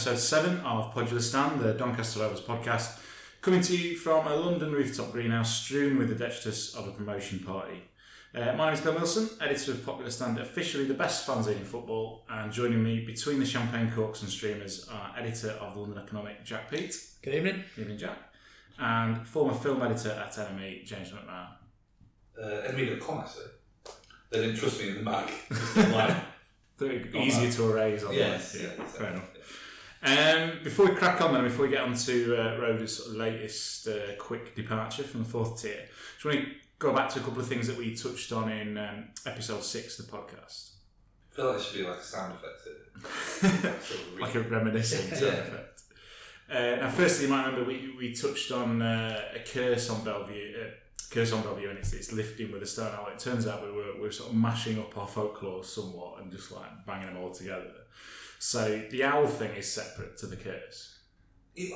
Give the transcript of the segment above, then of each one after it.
episode 7 of Podular Stand, the Doncaster Rovers podcast, coming to you from a London rooftop greenhouse strewn with the detritus of a promotion party. Uh, my name is Glen Wilson, editor of Popular Stand, officially the best fanzine in football, and joining me between the champagne corks and streamers are editor of the London Economic, Jack Peat. Good evening. Good evening, Jack. And former film editor at NME, James McMahon. Uh, NME.com actually. They didn't trust me in the Mac. like, They're Easier to erase on yes, that. yeah, fair enough. Um, before we crack on, then, before we get on to uh, sort of latest uh, quick departure from the fourth tier, just want to go back to a couple of things that we touched on in um, episode six of the podcast. I feel like it should be like a sound effect. Sort of like a reminiscing sound Yeah. effect. Uh, now, firstly, you might remember we, we touched on uh, a curse on Belle Vue, uh, curse on Belle Vue, and it's, it's lifting with a stone owl. It turns out we were, we were sort of mashing up our folklore somewhat and just like banging them all together. So the owl thing is separate to the curse.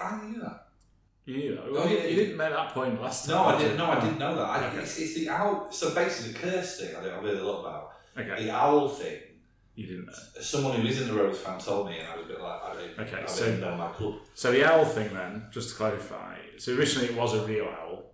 I knew that. You knew that. Oh, Well, you, yeah, you didn't make that point last time. No, I did didn't. No, I didn't know that. I, Okay. it's, it's the owl. So basically, the curse thing. I don't. I've heard a lot about Okay, the owl thing. you didn't know. Someone who isn't a Rose fan told me, and I was a bit like, I don't. Okay, I so- didn't know my club. So the owl thing, then, just to clarify. So originally it was a real owl.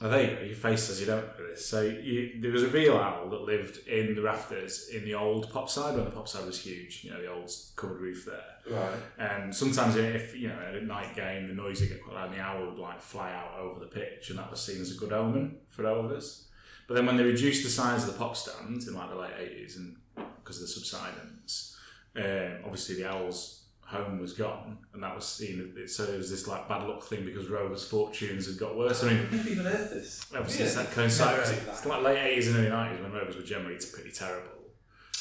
There you go. Your face says you don't know this. So you, there was a real owl that lived in the rafters in the old pop side when the pop side was huge. You know, the old covered roof there. Right. And sometimes if you know at a night game the noise would get quite loud, and the owl would like fly out over the pitch, and that was seen as a good omen for Rovers. But then when they reduced the size of the pop stand in like the late eighties, and because of the subsidence, um, obviously the owl's home was gone, and that was seen. as- So there was this like bad luck thing because Rovers' fortunes had got worse. I mean, I've even heard this. obviously it's Yeah. that coincides. Never It's, it's like late eighties and early nineties when Rovers were generally pretty terrible.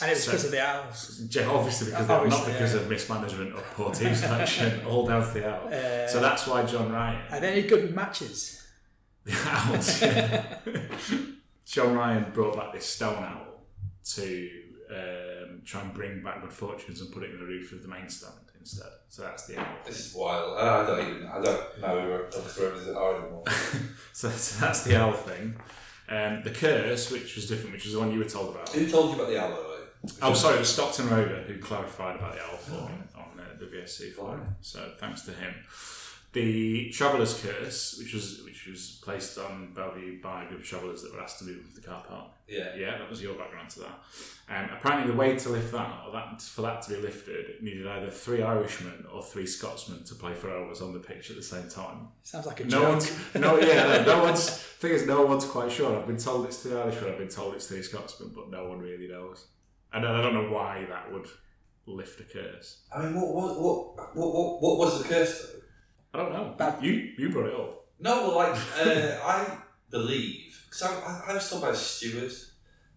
And it was So- because of the owls. Yeah, Obviously because they were, not because yeah. of mismanagement or poor team selection, all down to the owl. Uh, So that's why John Ryan, Are there any good matches? the owls, yeah. John Ryan brought back this stone owl to um, try and bring back good fortunes and put it in the roof of the main stand instead. So that's the owl. This is wild. I I don't even. I don't know who Rose are anymore. So, so that's the owl thing. Um, the curse, which was different, which was the one you were told about. Who told you about the owl? by the way? Oh, sorry, it was Stockton Rover who clarified about the owl for me on uh, the VSC forum. So thanks to him. The Traveller's Curse, which was which was placed on Belle Vue by a group of travellers that were asked to move to the car park. Yeah. Yeah, that was your background to that. Um, apparently, the way to lift that, or that for that to be lifted, needed either three Irishmen or three Scotsmen to play for Rovers on the pitch at the same time. Sounds like a No joke. one's no yeah no, no one's thing is no one's quite sure. I've been told it's three Irishmen. I've been told it's three Scotsmen, but no one really knows. And I don't know why that would lift a curse. I mean, what, what, what, what, what, what was the curse? Though? I don't know. Bad- You you brought it up. No, well, like uh, I believe because I, I, I was told by a steward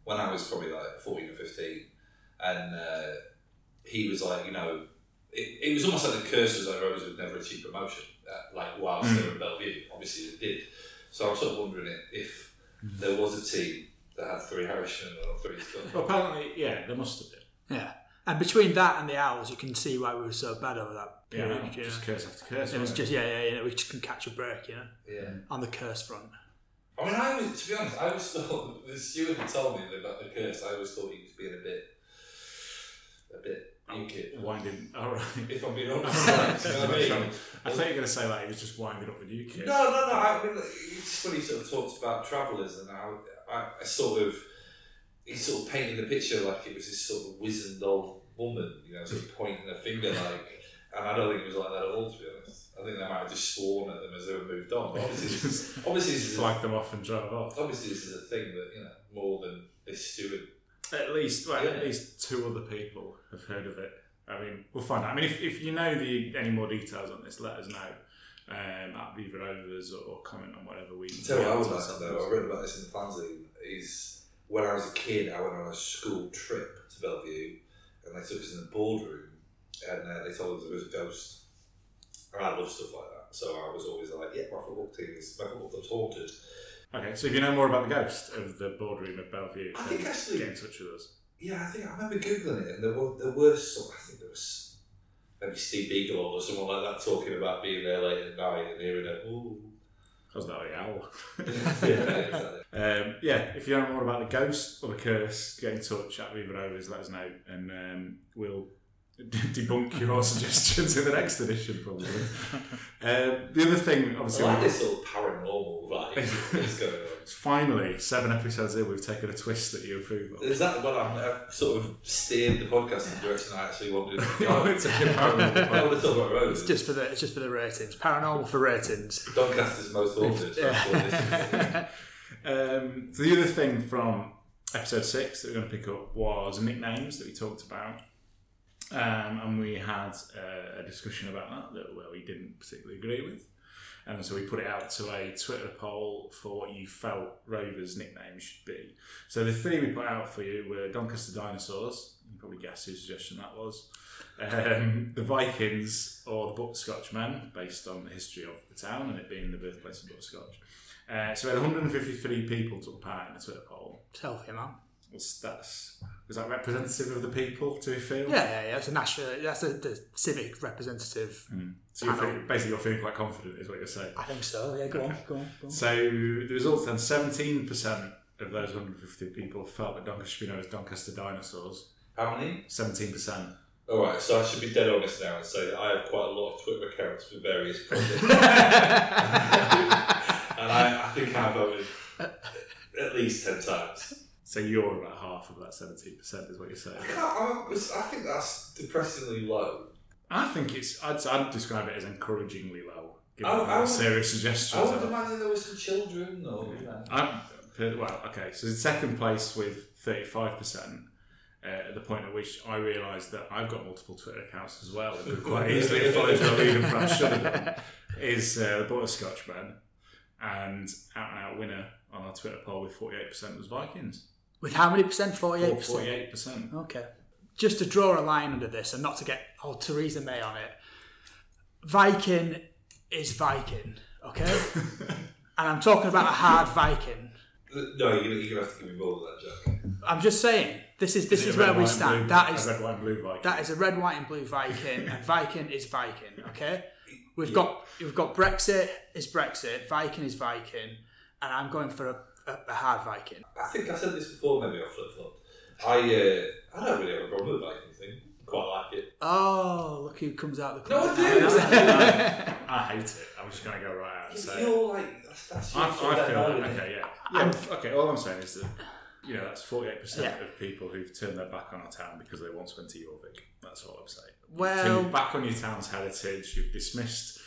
when I was probably like fourteen or fifteen, and uh, he was like, you know, it, it was almost like the curse was like Rovers would never achieve promotion, uh, like whilst they were at Belle Vue. Obviously, it did. So I'm sort of wondering if there was a team that had three Irishmen or three Well, apparently, yeah, there must have been. Yeah. And between that and the owls, you can see why we were so bad over that Yeah, period. no, you just know. curse after curse. It was wasn't just yeah, yeah, yeah. We just can catch a break, you know, Yeah. on the curse front. I mean, I was, to be honest, I was thought the steward had told me about the curse. I always thought he was being a bit, a bit UK. Oh, winding. All right. If I'm being honest, like, you know what I mean? I thought you were going to say like he was just winding up the new kid. No, no, no. I mean, it's just when he sort of talks about travellers and how I, I sort of he sort of painted the picture like it was this sort of wizened old woman, you know, sort of pointing a finger like. And I don't think it was like that at all, to be honest. I think they might have just sworn at them as they were moved on. But obviously, this obviously, this is a, flagged them off and drove off. obviously, this is a thing that you know more than this steward. At least, well, at least two other people have heard of it. I mean, we'll find out. I mean, if, if you know the any more details on this, let us know um, at Viva Rovers or, or comment on whatever we. Tell you what I would we like to know. I read about this in the fanzine. Is when I was a kid, I went on a school trip to Belle Vue, and they took us in the boardroom, and uh, they told us there was a ghost. And I love stuff like that, so I was always like, "Yeah, my football team is my football club's haunted." Okay, so if you know more about the ghost of the boardroom of Belle Vue, I think actually- get in touch with us. Yeah, I think I remember googling it, and there were there were some. I think there was maybe Steve Beagle or someone like that talking about being there late at night and hearing it. Ooh. How's that a owl? yeah. Um, yeah, if you know more about the ghost or the curse, get in touch at Viva Rovers, let us know, and um, we'll debunk your suggestions in the next edition, probably. Um, the other thing, I obviously, like this little paranormal vibe that's going on. Finally seven episodes in, we've taken a twist that you approve of. Is that what I'm, I've sort of steered the podcast in the direction I actually wanted to go? It's a paranormal I want to talk about It's just for the it's just for the ratings. Paranormal for ratings. Doncaster's most haunted. That's what this. Um, so the other thing from episode six that we're going to pick up was nicknames that we talked about, um, and we had uh, a discussion about that that well we didn't particularly agree with, and so we put it out to a Twitter poll for what you felt Rovers' nickname should be. So the three we put out for you were Doncaster Dinosaurs. You can probably guess whose suggestion that was. Um, the Vikings or the Butterscotchmen, based on the history of the town and it being the birthplace of butterscotch. Uh, so we had 153 people took part in the Twitter poll. Selfie, man. Was that's was that representative of the people? Do you feel? Yeah, yeah, yeah. It's a national. That's a the civic representative. Hmm. So you feel, basically, you're feeling quite confident, is what you're saying. I think so. Yeah, go on, go on, go on. So the results then: 17% of those 150 people felt that Doncaster should be known as Doncaster Dinosaurs. How many? 17%. Alright, so I should be dead honest now and say that I have quite a lot of Twitter accounts for various projects. and I, I think I have voted at least 10 times. So you're about half of that 17%, is what you're saying. I, can't, I, I think that's depressingly low. I think it's. I'd, I'd describe it as encouragingly low. Given I- I would- serious I suggestions. would imagine there were some children know. I'm well. Okay, so in second place with thirty-five percent. Uh, at the point at which I realised that I've got multiple Twitter accounts as well, and could quite easily followed your lead and perhaps should have done, is uh, the Butterscotchman, and out and out winner on our Twitter poll with forty-eight percent was Vikings. With how many percent? Forty-eight percent. Forty-eight percent. Okay. Just to draw a line under this and not to get old Theresa May on it, Viking is Viking, okay? and I'm talking about a hard Viking. No, you're going you're gonna have to give me more than that, Jack. I'm just saying, this is this Is it is a red, where we stand. blue- That a red, white, and blue Viking. that is a red, white, and blue Viking, and Viking is Viking. Okay, we've got we've got Brexit is Brexit, Viking is Viking, and I'm going for a, a, a hard Viking. I think I said this before, maybe I flip flopped. I, uh, I don't really have a problem with the Viking thing. Quite like it. Oh, look who comes out the No, I closet. do. I hate it. I'm just going to go right out and say. it. You're like, that's, that's your I, sort I of feel moment. okay, yeah. yeah. okay, all I'm saying is that you know that's 48 percent Yeah. of people who've turned their back on our town because they once went to Jorvik. That's all I'm saying. You've Well- back on your town's heritage. You've dismissed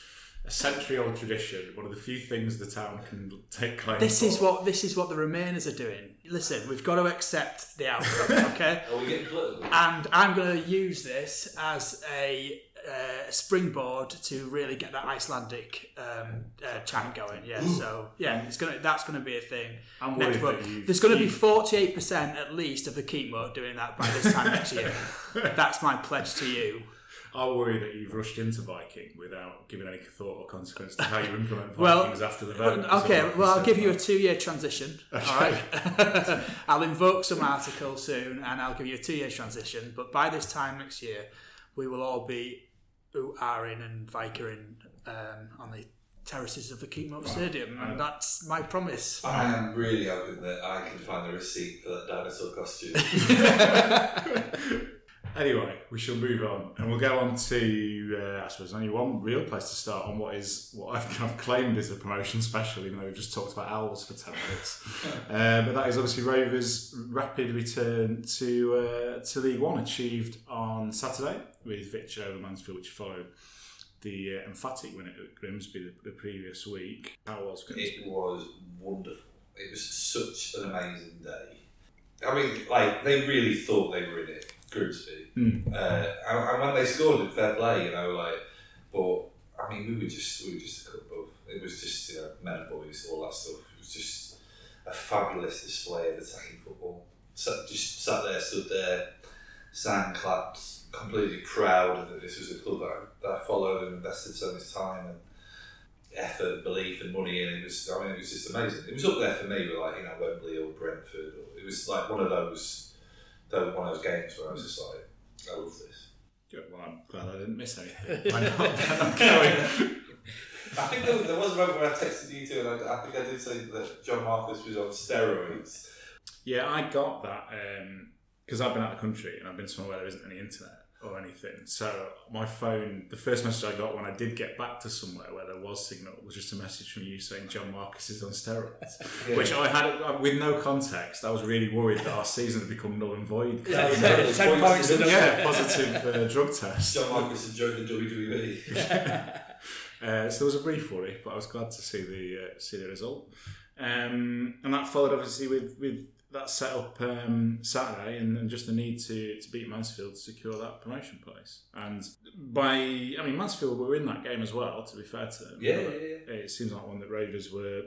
a century-old tradition. One of the few things the town can take claim. This for. is what this is what the Remainers are doing. Listen, we've got to accept the outcome, okay? Are we getting political? and I'm going to use this as a uh, springboard to really get that Icelandic um, uh, chant going. Yeah, so yeah, it's gonna that's going to be a thing. I'm next worried month. you've- There's going to be 48 percent at least of the keep doing that by this time next year. That's my pledge to you. I'll worry that you've rushed into Viking without giving any thought or consequence to how you implement Well, Vikings after the vote. Okay, So well, I'll give you a two-year transition. All right, I'll invoke some article soon, and I'll give you a two-year transition. But by this time next year, we will all be ooh-ahing and Vikering um, on the terraces of the Keepmoat Stadium, and that's my promise. I am really hoping that I can find the receipt for that dinosaur costume. Anyway, we shall move on, and we'll go on to uh, I suppose only one real place to start on what is what I've kind of claimed is a promotion special, even though we've just talked about owls for ten minutes. uh, but that is obviously Rovers' rapid return to uh, to League One, achieved on Saturday with victory over Mansfield, which followed the uh, emphatic win at Grimsby the, the previous week. How was Grimsby? it was wonderful. It was such an amazing day. I mean, like, they really thought they were in it, Grimsby. Hmm. Uh, and, and when they scored, it fair play, you know, like, but, I mean, we were just, we were just a couple of, it was just, you know, men and boys, all that stuff. It was just a fabulous display of attacking football. Sat, just sat there, stood there, sang, clapped, completely proud that this was a club that I, that followed and invested so much time and effort, belief, and money in. It was, I mean, it was just amazing. It was up there for me with like you know Wembley or Brentford. Or, it was like one of those, those one of those games where I was just like, I love this. Good. Well, I'm glad I didn't miss anything. I know I'm going. I think there, there was a moment where I texted you too, and I, I think I did say that John Marquis was on steroids. Yeah, I got that um, because I've been out of the country and I've been somewhere where there isn't any internet. Or anything. So my phone, the first message I got when I did get back to somewhere where there was signal was just a message from you saying John Marquis is on steroids, Yeah. which I had uh, with no context. I was really worried that our season had become null and void. Yeah, exactly. Ten points to yeah, positive uh, drug test. John Marquis enjoyed the WWE. Uh, so there was a brief worry, but I was glad to see the uh, see the result. Um, and that followed obviously with with that set up um, Saturday and, and just the need to, to beat Mansfield to secure that promotion place. And by I mean Mansfield were in that game as well. To be fair to them, Yeah, yeah, yeah. It seems like one that Rovers were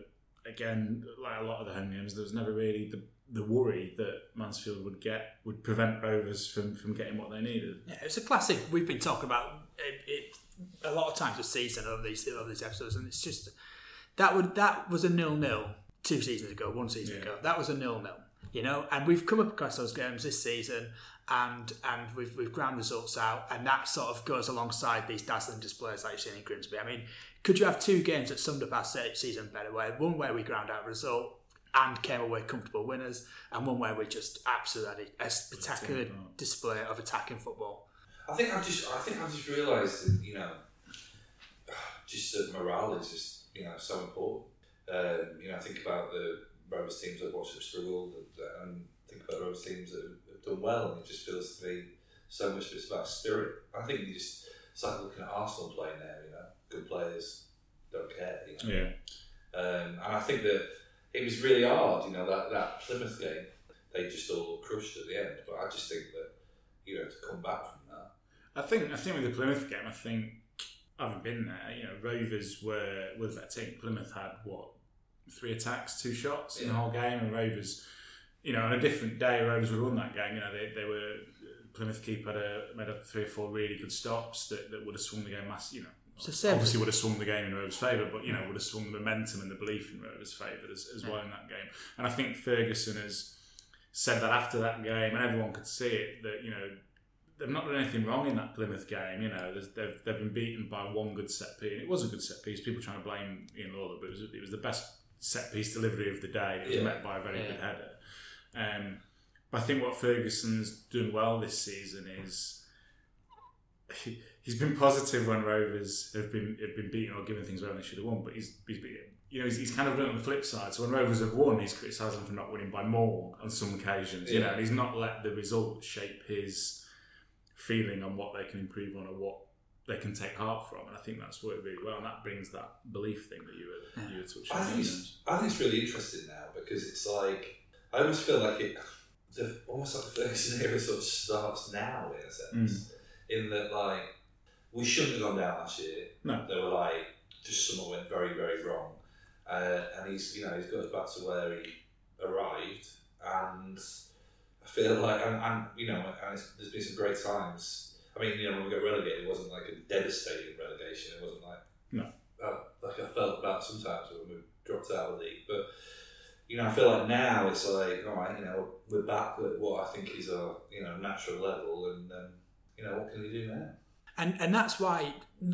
again like a lot of the home games. There was never really the the worry that Mansfield would get would prevent Rovers from, from getting what they needed. Yeah, it's a classic. We've been talking about it, it a lot of times this season of these of these episodes, and it's just that would that was a nil nil two seasons ago, one season Yeah. ago. That was a nil nil, you know. And we've come up across those games this season, and and we've we've ground results out, and that sort of goes alongside these dazzling displays like you've seen in Grimsby. I mean, could you have two games that summed up our se- season better? Where one where we ground out a result. And came away comfortable winners, and one where we just absolutely had a spectacular display of attacking football. I think I just I think I just realised that you know, just that morale is just you know so important. Um, you know, I think about the Rovers teams that watched them struggle, and, and think about Rovers teams that have- have done well, and it just feels to me so much of it's about spirit. I think you just it's like looking at Arsenal playing there. You know, good players don't care. You know? Yeah. Um, and I think that it was really hard, you know, that, that Plymouth game, they just all crushed at the end. But I just think that, you know, to come back from that. I think I think with the Plymouth game, I think I haven't been there. You know, Rovers were with that team. Plymouth had what three attacks, two shots in the whole game, and Rovers. You know, on a different day, Rovers would won that game. You know, they, they were Plymouth keeper had a, made up three or four really good stops that, that would have swung the game. Mass, you know, So obviously would have swung the game in Rovers' favour, but you know would have swung the momentum and the belief in Rovers' favour as, as well in that game. And I think Ferguson has said that after that game, and everyone could see it that you know they've not done anything wrong in that Plymouth game. You know they've they've been beaten by one good set piece, and it was a good set piece. People trying to blame Ian Lawlor, but it was it was the best set piece delivery of the day. It was Yeah. met by a very Yeah. good header. Um, but I think what Ferguson's done well this season is he, he's been positive when Rovers have been have been beaten or given things where they should have won, but he's, he's been, you know he's, he's kind of done on the flip side. So when Rovers have won, he's criticised them for not winning by more on some occasions. You know, and he's not let the result shape his feeling on what they can improve on or what they can take heart from. And I think that's worked really well, and that brings that belief thing that you were you were touching I think it's, I think it's really interesting now because it's like, I almost feel like it, the, almost like the Ferguson era sort of starts now in a sense. In that, like, we shouldn't have gone down last year. No. They were like, just something went very, very wrong. Uh, and he's, you know, he's got us back to where he arrived. And I feel like, and, and you know, and it's, there's been some great times. I mean, you know, when we got relegated, it wasn't like a devastating relegation. It wasn't like, No. uh, like I felt about sometimes when we dropped out of the league. But, you know, I feel like now it's like, all right, you know, we're back at what I think is our, you know, natural level. And, um, you know, what can we do now? And and that's why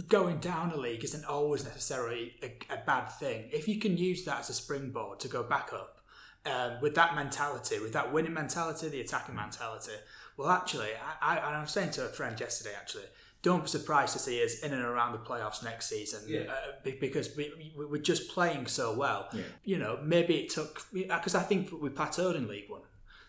going down a league isn't always necessarily a, a bad thing. If you can use that as a springboard to go back up, um, with that mentality, with that winning mentality, the attacking mentality, well, actually, I, I, I was saying to a friend yesterday, actually, don't be surprised to see us in and around the playoffs next season Yeah. uh, be- because we, we, we're just playing so well. Yeah. You know, maybe it took, because I think we plateaued in League One.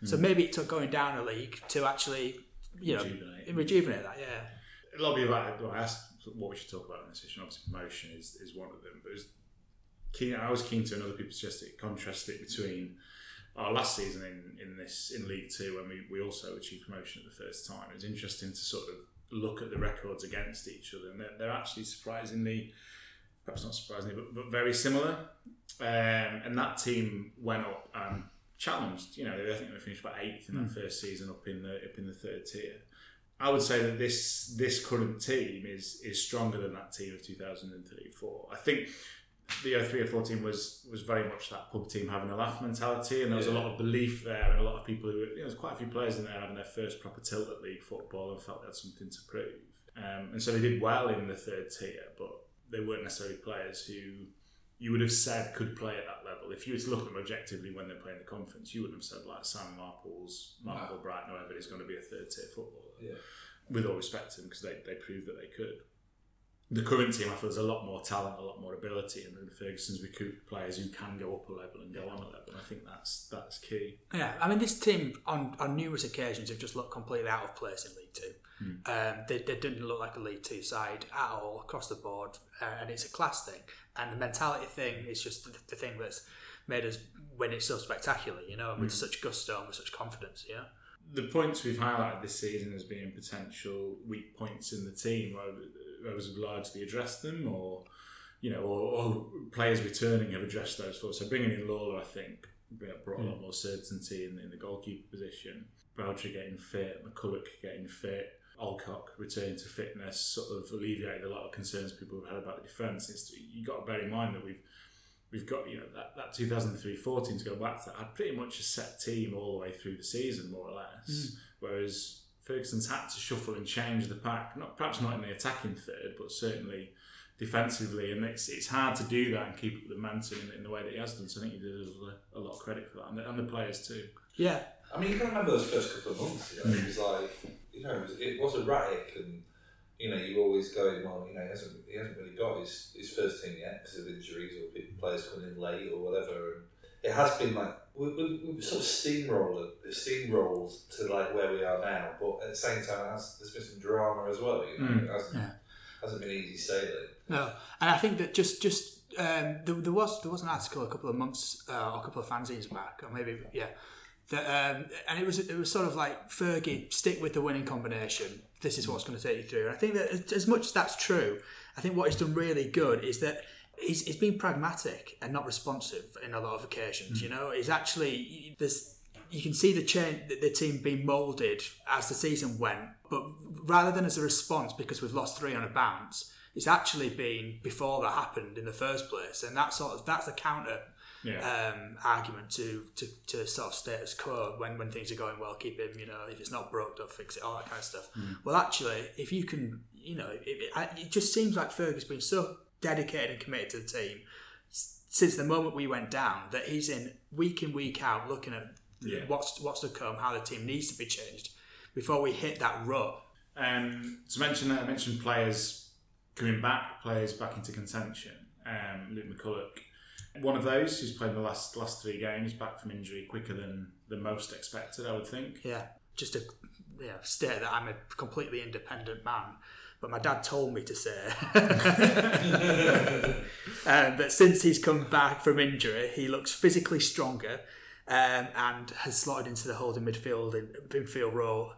So maybe it took going down a league to actually, you know, Rejuvenate. rejuvenate that, yeah. a lot of like, I asked what we should talk about in this issue. Obviously, promotion is, is one of them. But it was keen, I was keen to, and other people suggested, contrast it between our last season in, in this in League Two when we, we also achieved promotion at the first time. It's interesting to sort of look at the records against each other, and they're, they're actually surprisingly, perhaps not surprisingly, but, but very similar. Um, and that team went up and challenged. You know, I think they finished about eighth in that first season, up in the up in the third tier. I would say that this this current team is is stronger than that team of 2034. I think the 03 or 4 team was was very much that pub team having a laugh mentality, and there was a lot of belief there, and a lot of people who you know, there's quite a few players in there having their first proper tilt at league football and felt they had something to prove. Um, and so they did well in the third tier, but they weren't necessarily players who you would have said could play at that level. If you were to look at them objectively when they're playing the conference, you wouldn't have said like Simon Marples, Marple Brighton, whoever is going to be a third tier footballer. Yeah. with all respect to them because they, they proved that they could. The current team, I feel, has a lot more talent, a lot more ability, and then Ferguson's recruit players who can go up a level and go on a level. And I think that's that's key. Yeah, I mean, this team on, on numerous occasions have just looked completely out of place in League Two. Um, they, they didn't look like a League Two side at all across the board, uh, and it's a class thing. And the mentality thing is just the, the thing that's made us win it so spectacular, you know, with such gusto and with such confidence, yeah. The points we've highlighted this season as being potential weak points in the team, Rose obliged to address them, or you know, or, or players returning have addressed those for. So bringing in Lawlor, I think, brought a lot mm. more certainty in, in the goalkeeper position. Baudry getting fit, McCullough getting fit, Alcock returning to fitness, sort of alleviated a lot of concerns people have had about the defence. It's, you got to bear in mind that we've we've got you know that, that 2003-14 to go back to that had pretty much a set team all the way through the season more or less mm. whereas Ferguson's had to shuffle and change the pack not perhaps not in the attacking third but certainly defensively and it's, it's hard to do that and keep up the momentum in, in the way that he has done so I think he deserves a, a lot of credit for that and the, and the players too Yeah, I mean, you can remember those first couple of months. You know, it was like, you know, it was, it was erratic, and you know, you always going, well, you know, he hasn't, he hasn't really got his, his first team yet because of injuries or players coming in late or whatever. And it has been like we, we, we sort of steamrolled, it, steamrolled to like where we are now, but at the same time, has, there's been some drama as well. You know, Mm. it hasn't, Yeah. hasn't been easy sailing. No, and I think that just just um, there, there was there was an article a couple of months uh, or a couple of fanzines back, or maybe yeah, that um, and it was it was sort of like Fergie stick with the winning combination. This is what's going to take you through. And I think that as- as much as that's true, I think what he's done really good is that. He's, he's been pragmatic and not responsive in a lot of occasions. You know, he's actually there's you can see the change the, the team being moulded as the season went, but rather than as a response because we've lost three on a bounce, it's actually been before that happened in the first place, and that's sort of that's a counter yeah um, argument to, to to sort of status quo when when things are going well, keep him. You know, if it's not broke, don't fix it. All that kind of stuff. Well, actually, if you can, you know, it, it, it just seems like Ferguson's been so dedicated and committed to the team since the moment we went down that he's in week in week out looking at Yeah. what's what's to come, how the team needs to be changed before we hit that rut. Um, to mention that, I mentioned players coming back, players back into contention. Um, Luke McCullough, one of those who's played the last last three games, back from injury quicker than the most expected, I would think. Yeah, just to yeah, state that I'm a completely independent man. But my dad told me to say um, that since he's come back from injury, he looks physically stronger um, and has slotted into the holding midfield in midfield role.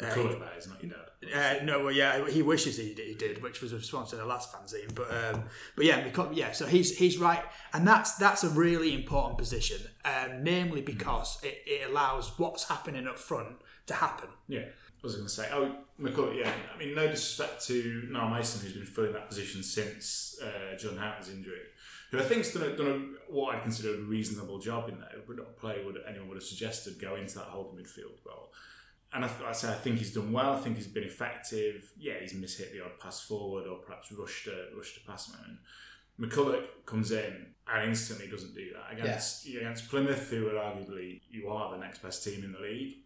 Uh, McCullough, that is not your dad. uh, no, well, yeah, he wishes he, he did, which was a response to the last fanzine. But um, but yeah, because, yeah, so he's he's right, and that's that's a really important position, um, namely because it, it allows what's happening up front to happen. Yeah. I was going to say, oh, McCullough, yeah. I mean, no disrespect to Niall Mason, who's been filling that position since uh, Jordan Houghton's injury, who I think's done, a, done a, what I'd consider a reasonable job in there, but not a player would anyone would have suggested go into that holding midfield role. And I, I say I think he's done well. I think he's been effective. Yeah, he's mishit the odd pass forward or perhaps rushed a, rushed a pass man. McCullough comes in and instantly doesn't do that against against Plymouth, who are arguably you are the next best team in the league.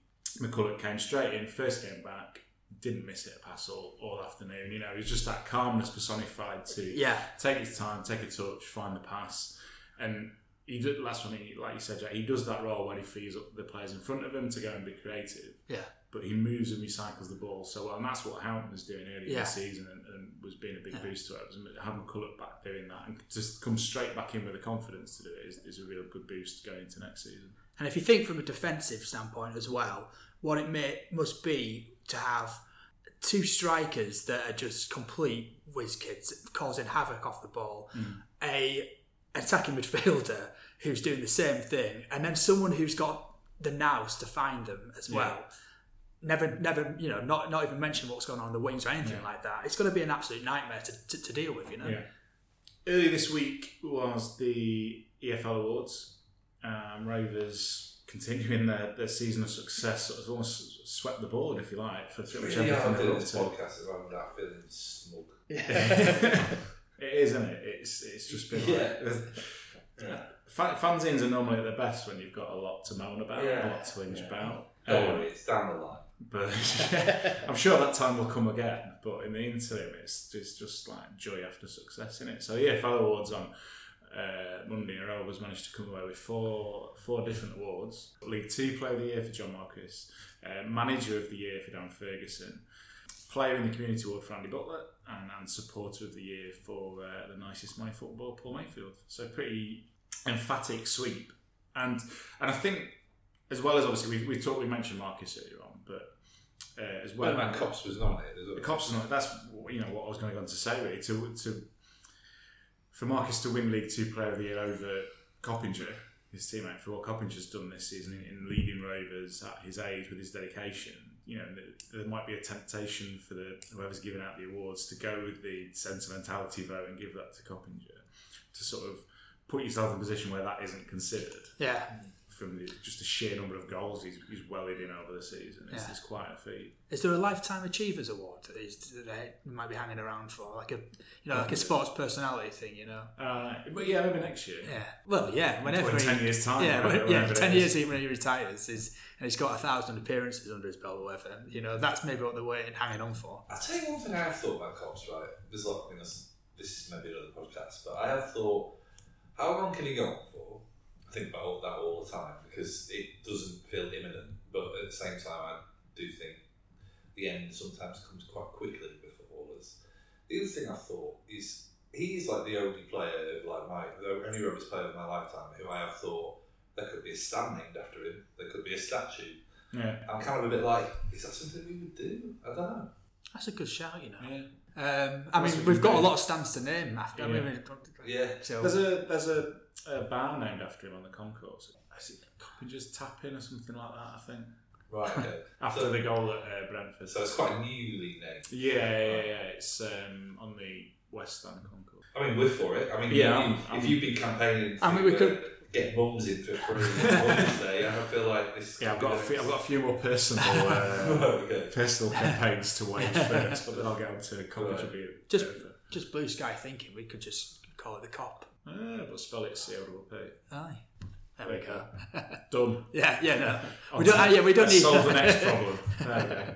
McCullough came straight in, first game back, didn't miss it a pass all, all afternoon. You know, it was just that calmness personified to Yeah, take his time, take a touch, find the pass. And he did the last one, he, like you said, Jack, he does that role when he frees up the players in front of him to go and be creative. yeah, But he moves and recycles the ball so well, and that's what Houghton was doing earlier Yeah. this season and, and was being a big boost to it. Was having McCullough back doing that and just come straight back in with the confidence to do it is, is a real good boost going into next season. And if you think from a defensive standpoint as well, what it may must be to have two strikers that are just complete whiz kids causing havoc off the ball, hmm. a attacking midfielder who's doing the same thing, and then someone who's got the nous to find them as well. Never, never, you know, not not even mention what's going on in the wings or anything Yeah. like that. It's going to be an absolute nightmare to, to, to deal with, you know. Yeah. Earlier this week was the EFL Awards. Um, Rovers continuing their, their season of success, sort of almost swept the board, if you like, for pretty much Really everything hard they doing looked this to. podcast around that feeling smug. it is, isn't it? It's it's just been Yeah. like Yeah. fan, fanzines are normally at their best when you've got a lot to moan about, a Yeah. lot to whinge Yeah. about. Don't Um, worry, it's down the line. But I'm sure that time will come again. But in the interim, it's, it's just like joy after success in it. So yeah, fellow awards on uh, Monday, Rovers managed to come away with four four different awards. League Two Player of the Year for John Marquis, uh, Manager of the Year for Darren Ferguson, Player in the Community Award for Andy Butler, and, and Supporter of the Year for uh, the nicest money football, Paul Mayfield. So pretty emphatic sweep, and and I think as well as obviously we we talked we mentioned Marquis earlier on, but uh, as well. Well, Cops was nominated cops is not. That's you know what I was going to go on to say. Really, to to for Marquis to win League Two Player of the Year over Coppinger, his teammate, for what Coppinger's done this season in, in leading Rovers at his age with his dedication. You know, there might be a temptation for the whoever's giving out the awards to go with the sentimentality vote and give that to Coppinger to sort of put yourself in a position where that isn't considered Yeah, from the, just the sheer number of goals he's, he's wellied in over the season. It's, Yeah. it's quite a feat. is there a lifetime achievers award that, is, that they might be hanging around for, like a you know, like a sports personality thing? You know. Uh, but yeah, maybe next year. Yeah. Well, yeah. Whenever in 10 years' time, Yeah, whatever- yeah. whatever Ten is. years even when he retires, is and he's got a thousand appearances under his belt or whatever. You know, that's maybe what they're waiting, hanging on for. I'll tell you one thing I have thought about cops, right? There's like, I mean, this, this is maybe another podcast, but I have thought, how long can he go on for? I think about that all the time because it doesn't feel imminent, but at the same time, I do think the end sometimes comes quite quickly with footballers. The other thing I thought is he's like the only player of like my the only rugby player of my lifetime who I have thought there could be a stand named after him. There could be a statue. Yeah. I'm kind of a bit like, is that something we would do? I don't know. That's a good shout, you know. Yeah. Um, I mean, we've got a lot of stands to name after. I Yeah. mean, Yeah. so There's a there's a, a bar named after him on the concourse. Is it Coppinger's Tap In or something like that? I think Right, okay. after So- the goal at uh, Brentford. So it's quite newly named. yeah, yeah, yeah, yeah. It's um, on the West End concourse. I mean, we're for it. I mean, Yeah, you- I'm- if I'm- you've been campaigning to I mean, we uh, could- get mums in for free on Mother's Day, I feel like this. Yeah, I've got a few, I've got a few more personal uh, okay. personal campaigns to wage first, but then I'll get on to Coppinger. Right. being Just- just blue sky thinking. We could just call it the cop. Ah, but spell it C O double P. Aye. There we go. Done. yeah, yeah, no. We don't. to- uh, yeah, we don't let's need solve the next problem. There we go.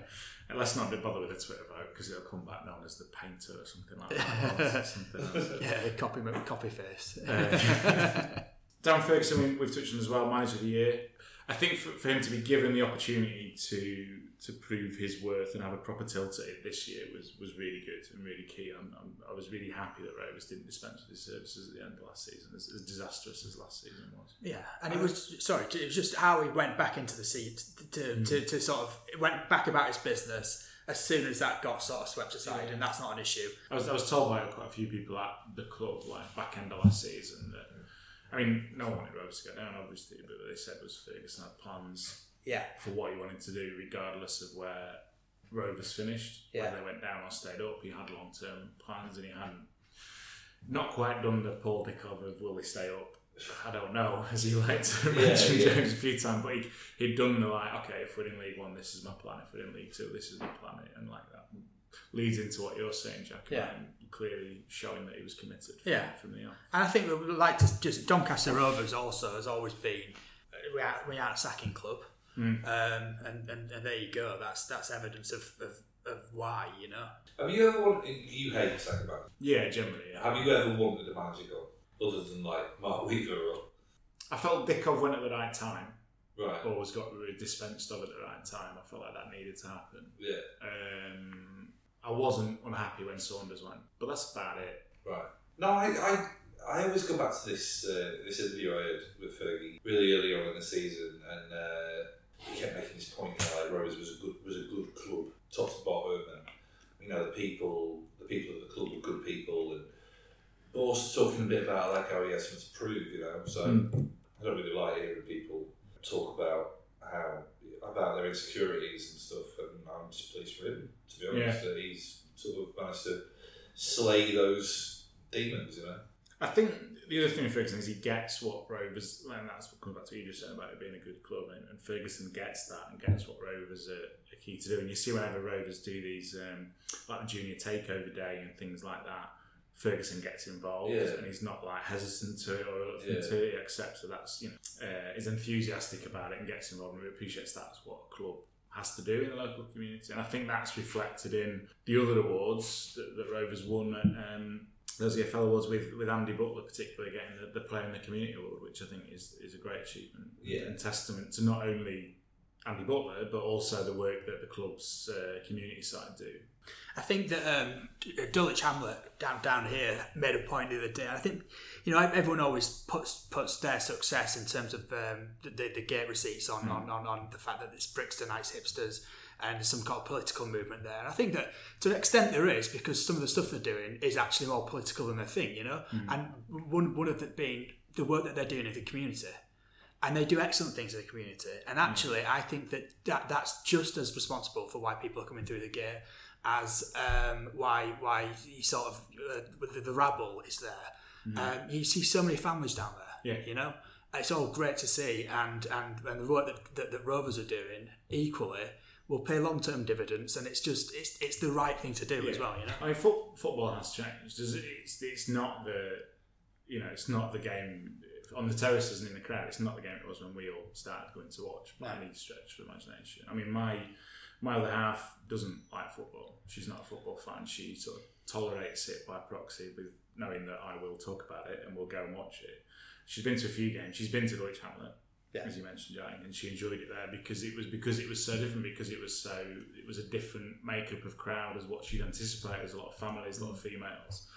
And let's not bother with the Twitter vote because it'll come back known as the painter or something like that. or something else. yeah, copy, copy face. Uh, Darren Ferguson, we- we've touched on as well, manager of the year. I think for, for him to be given the opportunity to to prove his worth and have a proper tilt at it this year was, was really good and really key. I'm, I'm, I was really happy that Rovers didn't dispense with his services at the end of last season, as, as disastrous as last season was. Yeah, and it was sorry. It was just how he went back into the seat to, hmm. to, to sort of went back about his business as soon as that got sort of swept aside, and that's not an issue. I was, I was told by quite a few people at the club, like back end of last season, I mean, no one wanted Rovers to go down, obviously, but what they said was Ferguson had plans Yeah, for what he wanted to do, regardless of where Rovers finished, Yeah. whether they went down or stayed up. He had long term plans, and he hadn't not quite done the Paul Dickov of will they stay up. I don't know, as he liked to Yeah, mention yeah. James a few times, but he, he'd done the like, okay, if we're in League One, this is my plan. If we're in League Two, this is my plan, and like that leads into what you're saying, Jack. Yeah. and clearly showing that he was committed. From, Yeah. from the off. and I think we would like to just Doncaster Rovers also has always been we aren't, we aren't a sacking club, Mm. um, and, and and there you go. That's that's evidence of, of, of why you know. Have you ever wanted, you hate second back, Yeah, generally. Yeah. have you ever wanted a manager gone? Other than like Mark Weaver or. I felt Dickov went at the right time, Right. always got dispensed of at the right time. I felt like that needed to happen. Yeah. Um, I wasn't unhappy when Saunders went, but that's about it. Right. No, I, I, I always go back to this uh, this interview I had with Fergie really early on in the season, and uh, he kept making this point, know, like Rose was a good was a good club, top to bottom, and you know the people the people at the club were good people, and but also talking a bit about like how he has something to prove, you know. So I don't really like hearing people talk about how about their insecurities and stuff, and I'm just pleased for him to be honest that he's sort of managed to slay those demons, you know. I think the other thing with Ferguson is he gets what Rovers, and that's what comes back to what you just said about it being a good club, and, and Ferguson gets that and gets what Rovers are, are key to do. And you see whenever Rovers do these, um, like the junior takeover day and things like that, Ferguson gets involved, Yeah. and he's not like hesitant to it or reluctant Yeah. to it. He accepts that that's you know, uh, is enthusiastic about it and gets involved, and he appreciates that's what a club has to do in the local community, and I think that's reflected in the other awards that, that Rovers won at um, those EFL awards with, with Andy Butler, particularly getting the, the Player in the Community award, which I think is, is a great achievement Yeah. and testament to not only Andy Butler but also the work that the club's uh, community side do. I think that um, Dulwich Hamlet down down here made a point the other day. I think you know everyone always puts puts their success in terms of um, the, the, the gate receipts on, on, on, on the fact that it's Brixtonites hipsters and some kind of political movement there. And I think that to an extent there is because some of the stuff they're doing is actually more political than they think. You know, and one one of it being the work that they're doing in the community and they do excellent things in the community. And actually, I think that, that that's just as responsible for why people are coming through the gate as um, why why you sort of uh, the, the rabble is there. Um, you see so many families down there. Yeah. you know. It's all great to see, and and, and the work that, that, that Rovers are doing equally will pay long term dividends, and it's just it's it's the right thing to do as well. You know, I mean, foot, football has changed. It's, it's not the, you know, it's not the game on the terraces and in the crowd. It's not the game it was when we all started going to watch by any stretch of imagination. I mean, my my other half doesn't like football. She's not a football fan. She sort of tolerates it by proxy with knowing that I will talk about it and we'll go and watch it. She's been to a few games. She's been to Dulwich Hamlet, Yeah. as you mentioned, Jack, and she enjoyed it there because it was because it was so different. Because it was so it was a different makeup of crowd as what she'd anticipated. There's a lot of families, a lot of mm. females.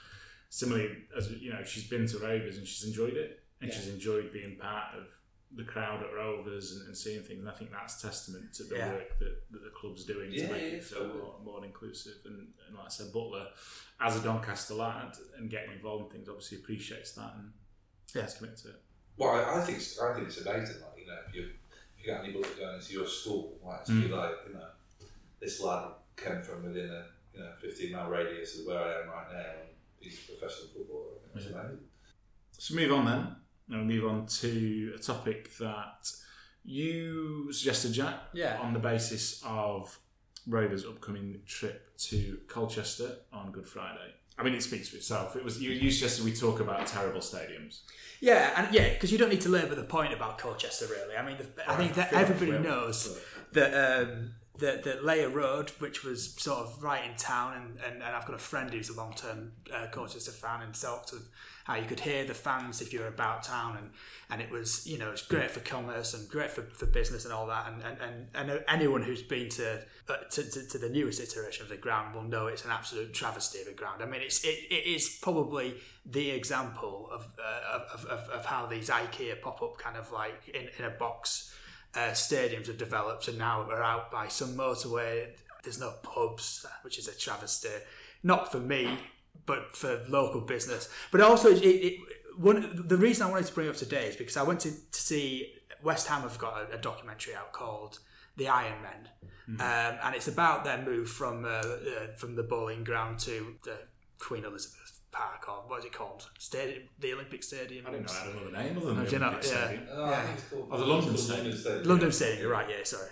Similarly, as you know, she's been to Rovers and she's enjoyed it, and Yeah. she's enjoyed being part of the crowd at Rovers and, and seeing things. And I think that's testament to the Yeah. work that, that the club's doing Yeah, to make yeah, it feel totally. more, more inclusive. And, and like I said, Butler, as a Doncaster lad and getting involved in things, obviously appreciates that and Yeah. has committed to it. Well, I, I think it's, I think it's amazing. Like you know, if you if you got anybody going into your school, like to Mm. be like you know, this lad came from within a you know fifteen mile radius of where I am right now, and he's a professional footballer. It's Yeah. amazing. So move on then. Now we move on to a topic that you suggested, Jack, Yeah. on the basis of Rovers' upcoming trip to Colchester on Good Friday. I mean, it speaks for itself. It was you, you suggested we talk about terrible stadiums. Yeah, and yeah, because you don't need to labour the point about Colchester, really. I mean, the, I think that everybody knows that um, that that Layer Road, which was sort of right in town, and, and, and I've got a friend who's a long term uh, Colchester fan, and talked of how you could hear the fans if you were about town, and, and it was you know it's great for commerce and great for, for business and all that, and and, and, and anyone who's been to, uh, to, to to the newest iteration of the ground will know it's an absolute travesty of a ground. I mean, it's it, it is probably the example of, uh, of, of of how these IKEA pop up kind of like in, in a box uh, stadiums have developed and now we're out by some motorway. There's no pubs, which is a travesty. Not for me, but for local business. But also, it, it, one the reason I wanted to bring up today is because I went to, to see West Ham have got a, a documentary out called The Iron Men, um, and it's about their move from uh, uh, from the Boleyn Ground to the Queen Elizabeth Park or what is it called? Stadium, the Olympic Stadium. I don't know I had another name of than Oh, the do you know? Olympic Yeah. Stadium. Oh, I think it's Oh, the London it's Stadium. Stadium. London Stadium, you're right, yeah, sorry.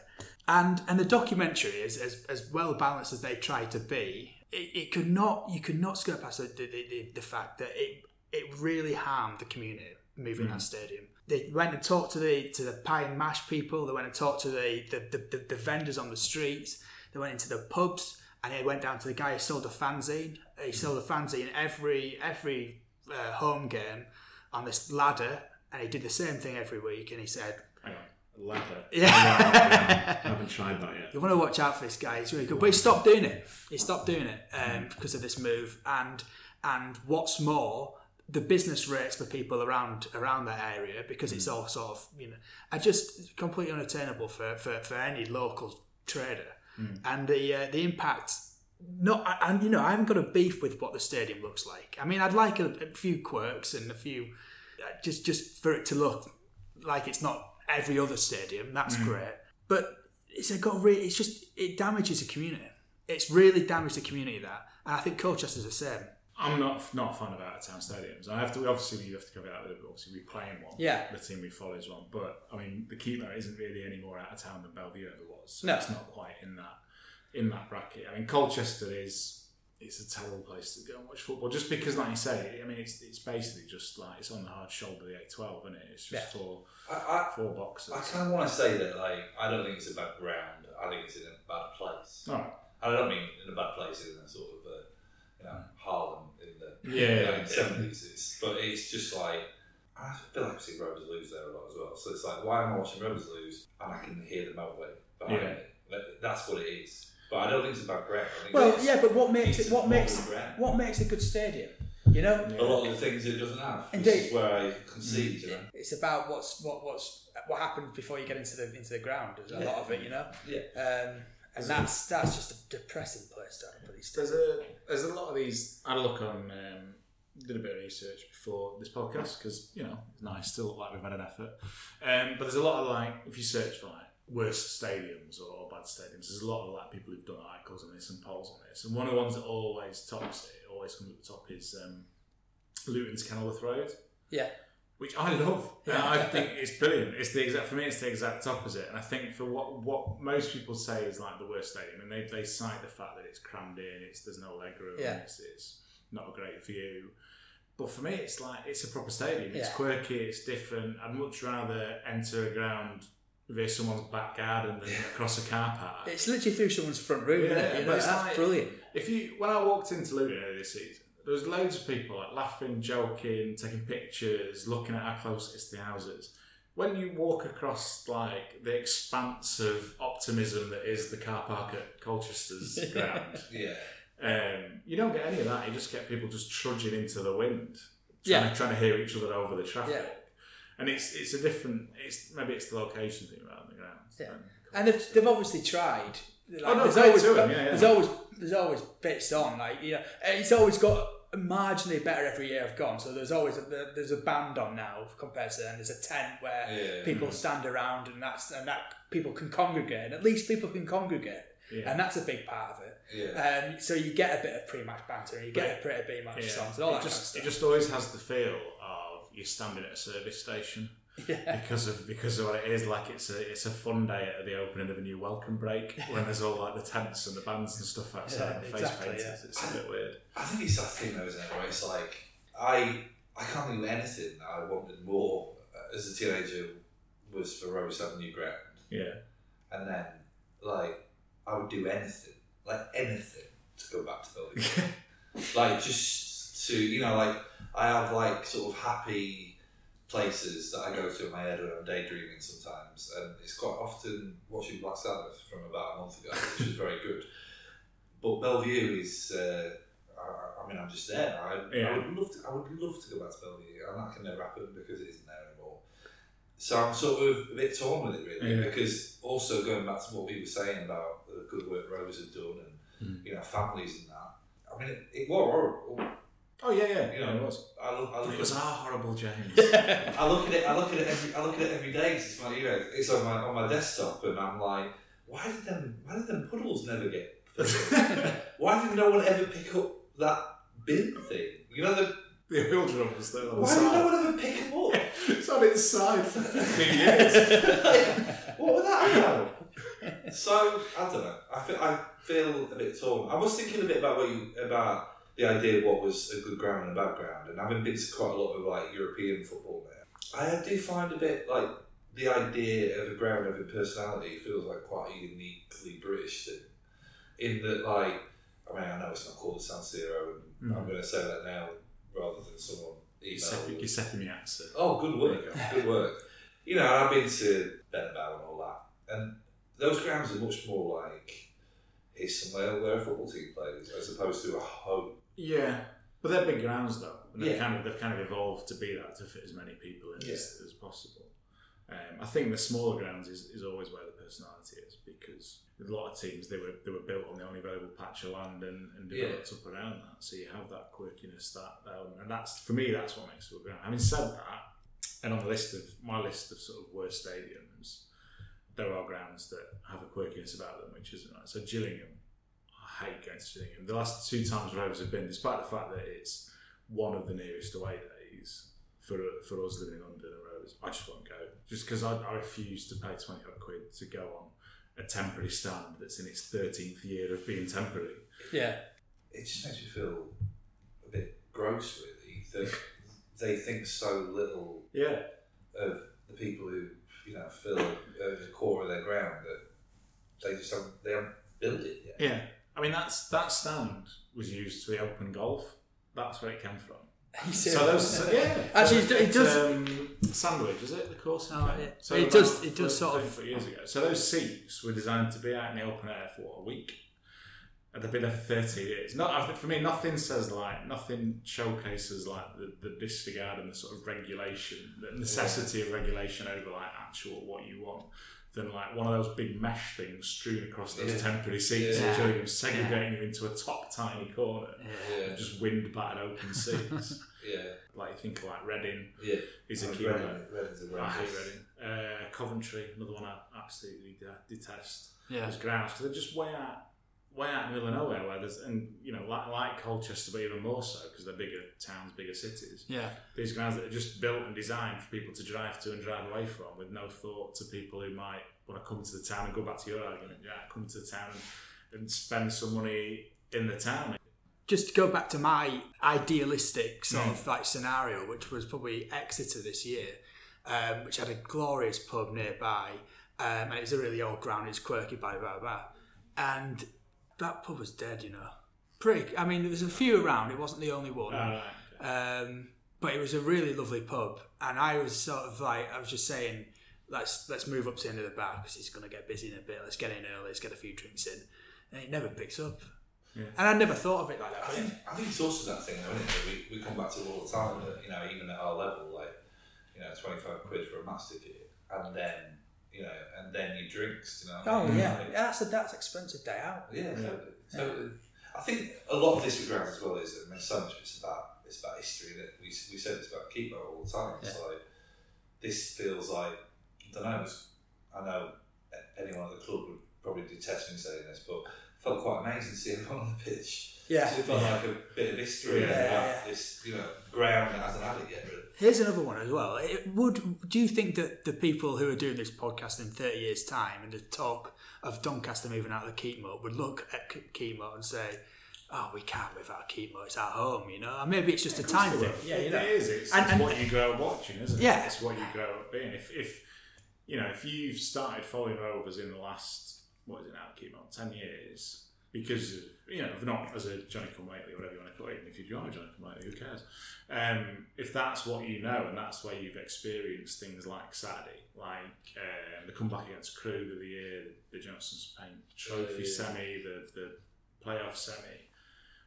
And and the documentary is as, as well balanced as they try to be. It, it could not you could not skirt past the, the, the, the fact that it it really harmed the community moving that mm. stadium. They went and talked to the to the pie and mash people. They went and talked to the the, the, the, the vendors on the streets. They went into the pubs and they went down to the guy who sold a fanzine. He sold a fanzine every every uh, home game on this ladder, and he did the same thing every week. And he said, Hang on. Ladder. Yeah. I haven't tried that yet. You want to watch out for this guy. He's really good, but he stopped doing it. He stopped doing it um, because of this move. And and what's more, the business rates for people around around that area because it's all sort of you know are just completely unattainable for for, for any local trader. And the uh, the impact. Not, and you know, I haven't got a beef with what the stadium looks like. I mean, I'd like a, a few quirks and a few, uh, just just for it to look like it's not every other stadium. That's great, but it's got really. It's just it damages the community. It's really damaged the community that, and I think Colchester's the same. I'm not not a fan of out of town stadiums. I have to obviously you have to cover that obviously we play in one. Yeah. The team we follow is one. But I mean the keeper isn't really any more out of town than Belle Vue ever was. So No. it's not quite in that in that bracket. I mean Colchester is it's a terrible place to go and watch football. Just because, like you say, I mean, it's it's basically just like it's on the hard shoulder of the eight twelve, isn't it? It's just Yeah. four I, I, four boxes. I kind of want to say that like I don't think it's a bad ground. I think it's in a bad place. All right. I don't mean in a bad place in a sort of uh, you know Harlem in the Yeah, yeah. seventies. It's but it's just like I feel like I see Rovers lose there a lot as well. So it's like why am I watching Rovers lose and I can hear the motorway behind Yeah. me? That's what it is. But I don't think it's about bad ground. I think Well, yeah, but what makes it what makes modern what makes a good stadium? You know, a lot of the things it doesn't have. This Indeed. is where I concede. You know. it's about what's what what's what happens before you get into the into the ground. There's a lot of it, you know. Yeah. Um, and that's that's just a depressing place to have for these There's a there's a lot of these. I look on. Um, did a bit of research before this podcast because you know it's nice to look like we've had an effort. Um, but there's a lot of like if you search for like worst stadiums or bad stadiums, there's a lot of like people who've done articles on this and polls on this. And one of the ones that always tops it, always comes at the top, is um, Luton's Kenilworth Road. Yeah. Which I love. Yeah. I think it's brilliant. It's the exact for me. It's the exact opposite. And I think for what what most people say is like the worst stadium, and they, they cite the fact that it's crammed in. It's there's no leg room. Yeah. It's, it's not a great view. But for me, it's like it's a proper stadium. It's Yeah. quirky. It's different. I'd much rather enter a ground via someone's back garden than across a car park. It's literally through someone's front room, isn't Yeah, it? You know, that's like- brilliant. If you when I walked into Luton earlier this season, there was loads of people like laughing, joking, taking pictures, looking at how close it is to the houses. When you walk across like the expanse of optimism that is the car park at Colchester's ground, Yeah. um, you don't get any of that. You just get people just trudging into the wind, trying, Yeah. to, trying to hear each other over the traffic. Yeah. And it's it's a different. It's maybe it's the location thing rather than the ground. Yeah. And they've, they've obviously tried. Like, Oh, no, there's credit always yeah, yeah. there's always there's always bits on like you know it's always got marginally better every year I've gone. So there's always a, there's a band on now compared to then. There's a tent where Yeah. people stand around and that's and that people can congregate. And at least people can congregate, Yeah. and that's a big part of it. Yeah. Um, so you get a bit of pre-match banter, and you get a bit of pre-match Yeah. songs, and all it that just kind it just always has the feel of you're standing at a service station. Yeah. because of because of what it is like it's a it's a fun day at the opening of a new welcome break when there's all like the tents and the bands and stuff outside Yeah, and face exactly, painters yeah. it's a bit weird I think it's that thing though, isn't it? Where it's like I I can't think of anything that I wanted more uh, as a teenager was for Rose Avenue Ground, yeah and then like I would do anything, like anything, to go back to Belle Vue. like just to you know, like I have like sort of happy places that I go to in my head when I'm daydreaming sometimes, and it's quite often watching Black Sabbath from about a month ago, which is very good. But Belle Vue is. Uh, I, I mean, I'm just there. I, Yeah. I would love to. I would love to go back to Belle Vue, and that can never happen because it isn't there anymore. So I'm sort of a bit torn with it, really, Yeah. because also going back to what we were saying about the good work Rose have done and Mm. you know families and that. I mean, it, it was horrible. Oh yeah yeah You yeah it was I look, I look, it was our horrible James I look at it. I look at it every. I look at it every day. 'cause it's my, you know, it's on my on my desktop, and I'm like, why did them? Why did them puddles never get? why did no one ever pick up that bin thing? You know, the, the oil drum was there on the why did no side one ever pick them up? it's on its side for 15 years like, what was that about? So I don't know. I feel I feel a bit torn. I was thinking a bit about what you about the idea of what was a good ground and a bad ground, and having been to quite a lot of like European football there, I do find a bit like the idea of a ground having personality feels like quite a uniquely British thing. In that, like, I mean, I know it's not called San Siro, and I'm Mm. going to say that now rather than someone email. Giuseppe Meazza Oh, good work, There you go. good work. You know, I've been to Bernabéu and all that, and those grounds are much more like here's somewhere where a football team plays, as opposed to a home. Yeah but they're big grounds though and they've Yeah. kind of they've kind of evolved to be that to fit as many people in Yeah. as, as possible um, I think the smaller grounds is, is always where the personality is because with a lot of teams they were they were built on the only available patch of land and, and developed up around that. So you have that quirkiness, that, element, and that's for me that's what makes it a ground. Having said that, and on the list of my list of sort of worst stadiums, there are grounds that have a quirkiness about them, which isn't right. So Gillingham, hate going to Gillingham. The last two times Rovers have been, despite the fact that it's one of the nearest away days for for us living in London and Rovers, I just won't go. Just because I, I refuse to pay twenty odd quid to go on a temporary stand that's in its thirteenth year of being temporary. yeah. it just makes me feel a bit gross, really. That they think so little Yeah, of the people who you know fill uh, the core of their ground that they just haven't they haven't built it yet. yeah. I mean, that's that stand was used for the Open Golf. That's where it came from. So those, yeah. Actually, it- it does- Um, Sandwich, is it the course? Came? yeah. So It does- it does sort of- years ago. So those seats were designed to be out in the open air for what, a week. And they've been there for thirty years. Not for me, nothing says like nothing showcases like the, the disregard and the sort of regulation, the necessity of regulation over like actual what you want. Than like one of those big mesh things strewn across those Yeah. temporary seats, Yeah. and showing them segregating you into a top tiny corner, Yeah, of just wind battered open seats. yeah, like you think of like Reading yeah. is a Oh, key Reading- one. Reading's a I hate. Reading. Uh, Coventry, another one I absolutely detest. Yeah. There's grounds because they're just way out, way out in the middle of nowhere. Where there's and you know like like Colchester, but even more so because they're bigger towns, bigger cities. Yeah. These grounds that are just built and designed for people to drive to and drive away from, with no thought to people who might want to come to the town and go back to your argument. Yeah, come to the town and, and spend some money in the town. just to go back to my idealistic sort Mm. of like scenario, which was probably Exeter this year, um, which had a glorious pub nearby, um, and it was a really old ground. It's quirky, blah blah blah, and that pub was dead. You know, pretty. I mean, there was a few around. It wasn't the only one. Alright. Um, but it was a really lovely pub, and I was sort of like, I was just saying, let's let's move up to the end of the bar because it's going to get busy in a bit. Let's get in early. Let's get a few drinks in, and it never picks up. Yeah. And I never thought of it like I that. think I think it's also that thing, though, isn't it? We, we come back to it all the time that you know, even at our level, like you know, twenty five quid for a match ticket, and then you know, and then your drinks, you know. Oh Mm. yeah, that's a that's expensive day out. Yeah, Yeah. totally. totally. I think a lot of this with grounds as well is that I mean, so much it's about it's about history that we we said it's about keeper all the time. It's like this feels like I don't know. I know anyone at the club would probably detest me saying this, but it felt quite amazing to see everyone on the pitch. Yeah. it felt like a bit of history Yeah, about yeah. this, you know, ground that hasn't had it yet. Really. Here's another one as well. It would do you think that the people who are doing this podcast in thirty years' time and the talk of Doncaster moving out of the Keepmoat would look at Ke- Keepmoat and say, "Oh, we can't move out of Keepmoat. It's our home." You know, and maybe it's just a time thing. Yeah, you know. it is. It's, And- it's and- what you grow up watching, isn't it? Yeah. it's what you grow up being. If, if you know, if you've started following Rovers in the last what is it now? Keep on ten years because you know, if not as a Johnny Come Lately, whatever you want to call it. Even if you are Johnny Come Lately, who cares? Um, if that's what you know and that's where you've experienced things like Saturday, like um, the comeback against Crewe of the year, the, the Johnstone's Paint Trophy yeah. semi, the the playoff semi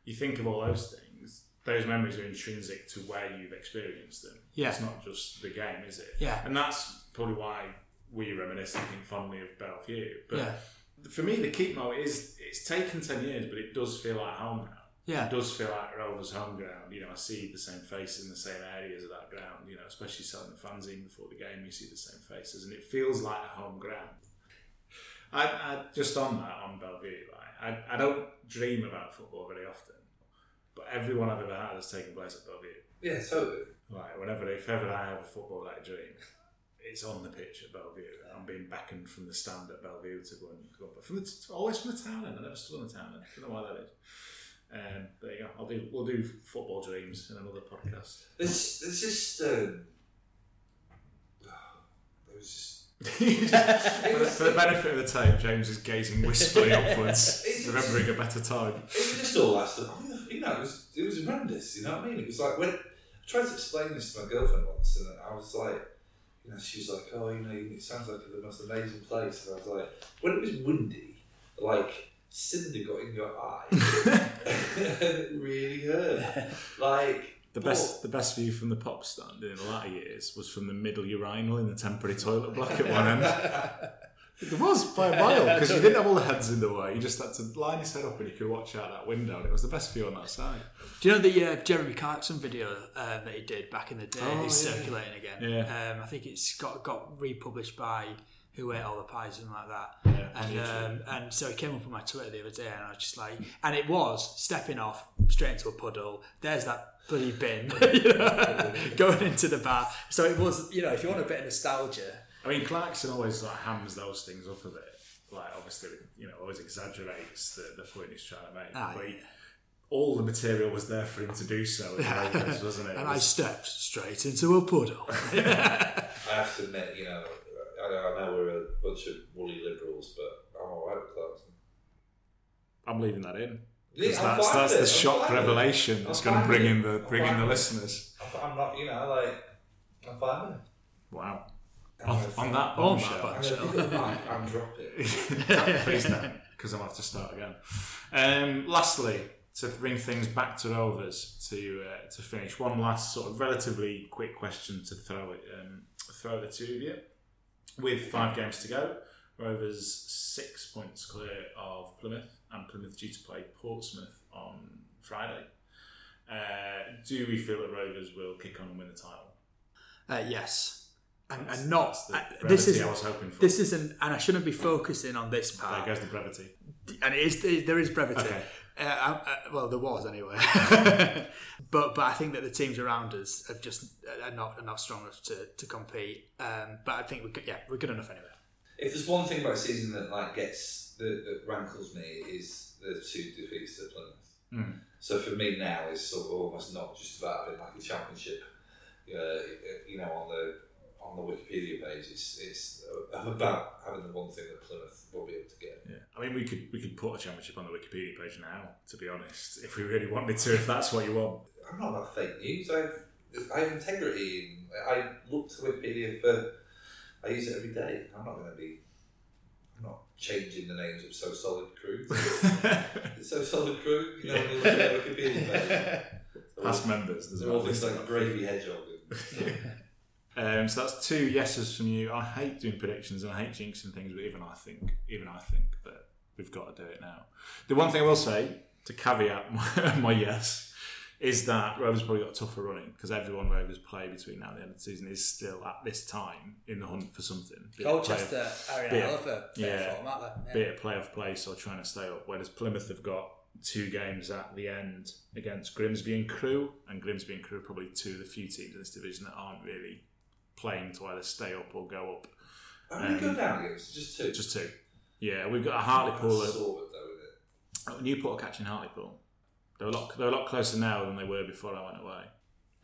you think of all those things, those memories are intrinsic to where you've experienced them. Yeah. It's not just the game, is it? Yeah. And that's probably why we reminisce and think fondly of Belle Vue. But Yeah. For me, the Keepmoat is it's taken 10 years, but it does feel like home now. Yeah. It does feel like Rovers' home ground. You know, I see the same faces in the same areas of that ground, you know, especially selling the fanzine before the game, you see the same faces, and it feels like a home ground. I, I just on that on Belle Vue, like, I, I don't dream about football very often, but everyone I've ever had has taken place at Belle Vue. Yeah, totally. Like whenever, if ever I have a football like dream, it's on the pitch at Belle Vue. I'm being beckoned from the stand at Belle Vue to go and go, but from the t- always from the town end. I never stood on the town end. I don't know why that is. Um, there you go. I'll do. We'll do football dreams in another podcast. There's, there's just um, there was just for, the, for the benefit of the tape, James is gazing wistfully upwards, remembering a better time. it was just all that stuff. I mean, you know, it was it was horrendous. You know what I mean? It was like when I tried to explain this to my girlfriend once, and I was like, know, she was like, "Oh, you know, it sounds like the most amazing place." And I was like, when it was windy, like cinder got in your eye, and it really hurt. Like The best, oh. the best view from the pop stand in the latter years was from the middle urinal in the temporary toilet block at one end. There was by a mile because you didn't have all the heads in the way. You just had to line his head up and you could watch out that window. And it was the best view on that side. Do you know the uh, Jeremy Clarkson video uh, that he did back in the day? Oh, It's yeah. circulating again. Yeah. Um, I think it's got got republished by Who Ate All the Pies, and like that. Yeah, and um, and so it came up on my Twitter the other day, and I was just like, and it was stepping off straight into a puddle. There's that bloody bin, you know, going into the bar. So it was, you know, if you want a bit of nostalgia, I mean, Clarkson always like hams those things up a bit. Like obviously, you know, always exaggerates the, the point he's trying to make. Ah, but he, all the material was there for him to do so, in wasn't it? and It I stepped straight into a puddle. I have to admit, you know, I, I know we're a bunch of woolly liberals, but I'm alright with Clarkson. I'm leaving that in. Yeah, 'Cause I'm that's that's the I'm shock fine it. revelation that's going to bring with in the bring in the listeners. I'm, I'm not, you know, like, I'm fine. Wow. I'm On, with- on that On bombshell. that I'm gonna pick up the mic and drop it. Don't- Please don't, because I'll have to start again. Um, lastly, to bring things back to Rovers to uh, to finish, one last sort of relatively quick question to throw it um, throw at the two of you. With five games to go, Rovers six points clear of Plymouth, and Plymouth due to play Portsmouth on Friday. Uh, do we feel that Rovers will kick on and win the title? Uh, yes, and, That's- and not that's the uh, this brevity is I was hoping for. this isn't, and I shouldn't be focusing on this part. there goes the brevity. and it is there is brevity. Okay. Uh, uh, uh, well, there was anyway, but but I think that the teams around us have just are not are not strong enough to, to compete. Um, but I think we could, yeah we're good enough anyway. If there's one thing about the season that like gets that, that rankles me is the two defeats to Plymouth. Mm. So for me now it's sort of almost not just about having like a championship, uh, you know, on the on the Wikipedia page. It's it's about having the one thing that Plymouth will be able to get. Yeah, I mean, we could we could put a championship on the Wikipedia page now. To be honest, if we really wanted to, if that's what you want. I'm not about fake news. I have I have integrity. I look to Wikipedia for. I use it every day. I'm not going to be. I'm not changing the names of so solid crew. so solid crew. You know, when you look at Wikipedia page. Past members, there's all a things like Gravy Hedgehog. and- Um, so that's two yeses from you. I hate doing predictions and I hate jinxing things, but even I think, even I think that we've got to do it now. The one thing I will say to caveat my, my yes is that Rovers probably got tougher running because everyone Rovers play between now and the end of the season is still at this time in the hunt for something. Be it playoff- Colchester are in Bit- a hell of a bit yeah. of form, aren't they? be it playoff place or trying to stay up. Whereas Plymouth have got two games at the end against Grimsby and Crewe, and Grimsby and Crewe are probably two of the few teams in this division that aren't really playing to either stay up or go up. How many go down against? Just two. Just two. Yeah, we've got a Hartlepool. That's sort of though, isn't it? Oh, Newport are catching Hartlepool. They're a lot. They're a lot closer now than they were before I went away.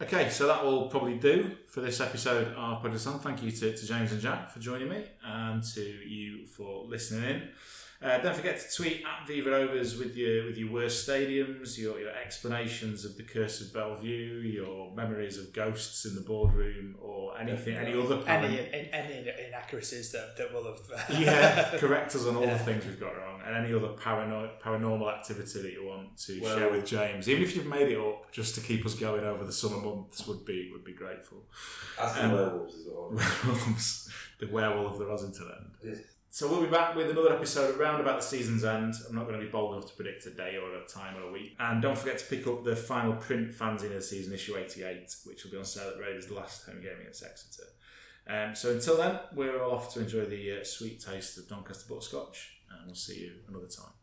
Okay, so that will probably do for this episode of Predator On. Thank you to, to James and Jack for joining me, and to you for listening in. Uh, don't forget to tweet at Viva Rovers with your with your worst stadiums, your, your explanations of the curse of Belle Vue, your memories of ghosts in the boardroom, or anything, any other Any in, any inaccuracies that, that will have yeah, correct us on all Yeah. the things we've got wrong, and any other parano- paranormal activity that you want to Well- share with James, even if you've made it up just to keep us going over the summer months, would be would be grateful. That's the Um, werewolves as well. Werewolves, the werewolf of the Rossington end. So we'll be back with another episode around about the season's end. I'm not going to be bold enough to predict a day or a time or a week. And don't forget to pick up the final print fanzine of the season, issue 88, which will be on sale at Raiders' last home game against Exeter. Um, so until then, we're off to enjoy the uh, sweet taste of Doncaster Butterscotch, and we'll see you another time.